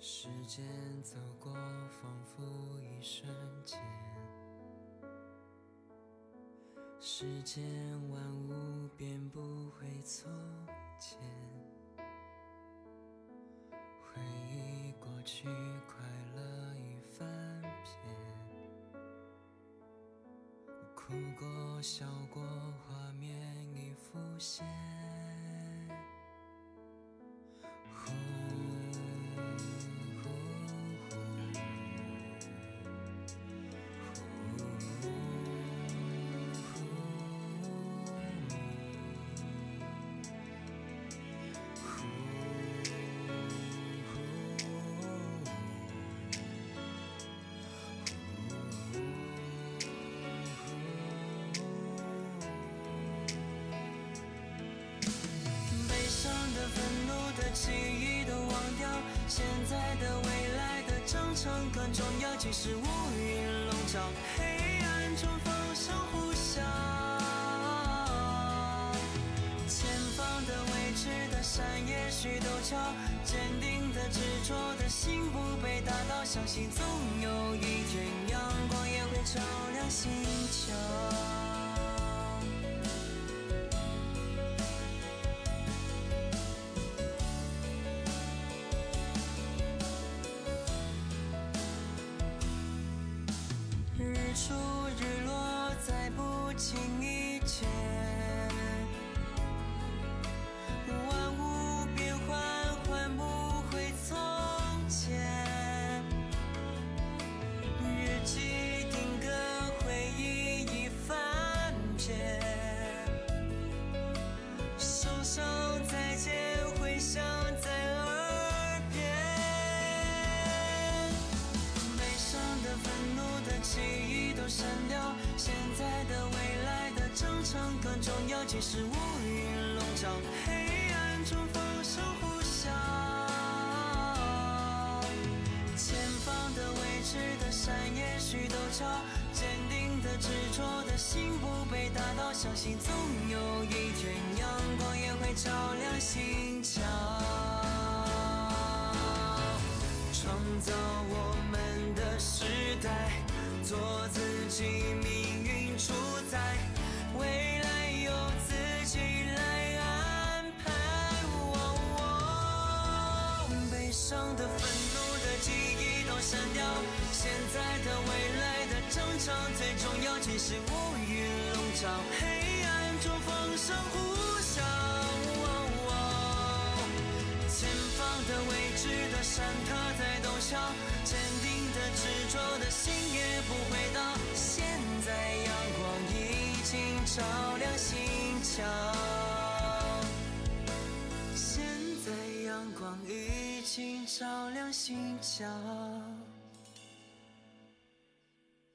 时间走过，仿佛一瞬间，世间万物变不回从前。回忆过去，快乐已翻篇，哭过，笑过，画面已浮现。成，更重要。即使乌云笼罩，黑暗中风声呼啸。前方的、未知的山，也许陡峭，坚定的、执着的心不被打倒，相信总有一唱，更重要。即使乌云笼罩，黑暗中风声呼啸。前方的、未知的山，也许陡峭，坚定的、执着的心不被打倒，相信总有一天阳光也会照现在的、未来的，争吵最重要。即使乌云笼罩，黑暗中放声呼啸。前方的、未知的山，它在陡峭，坚定的、执着的心也不会倒。现在阳光已经照亮心桥，现在阳光已经照亮心桥。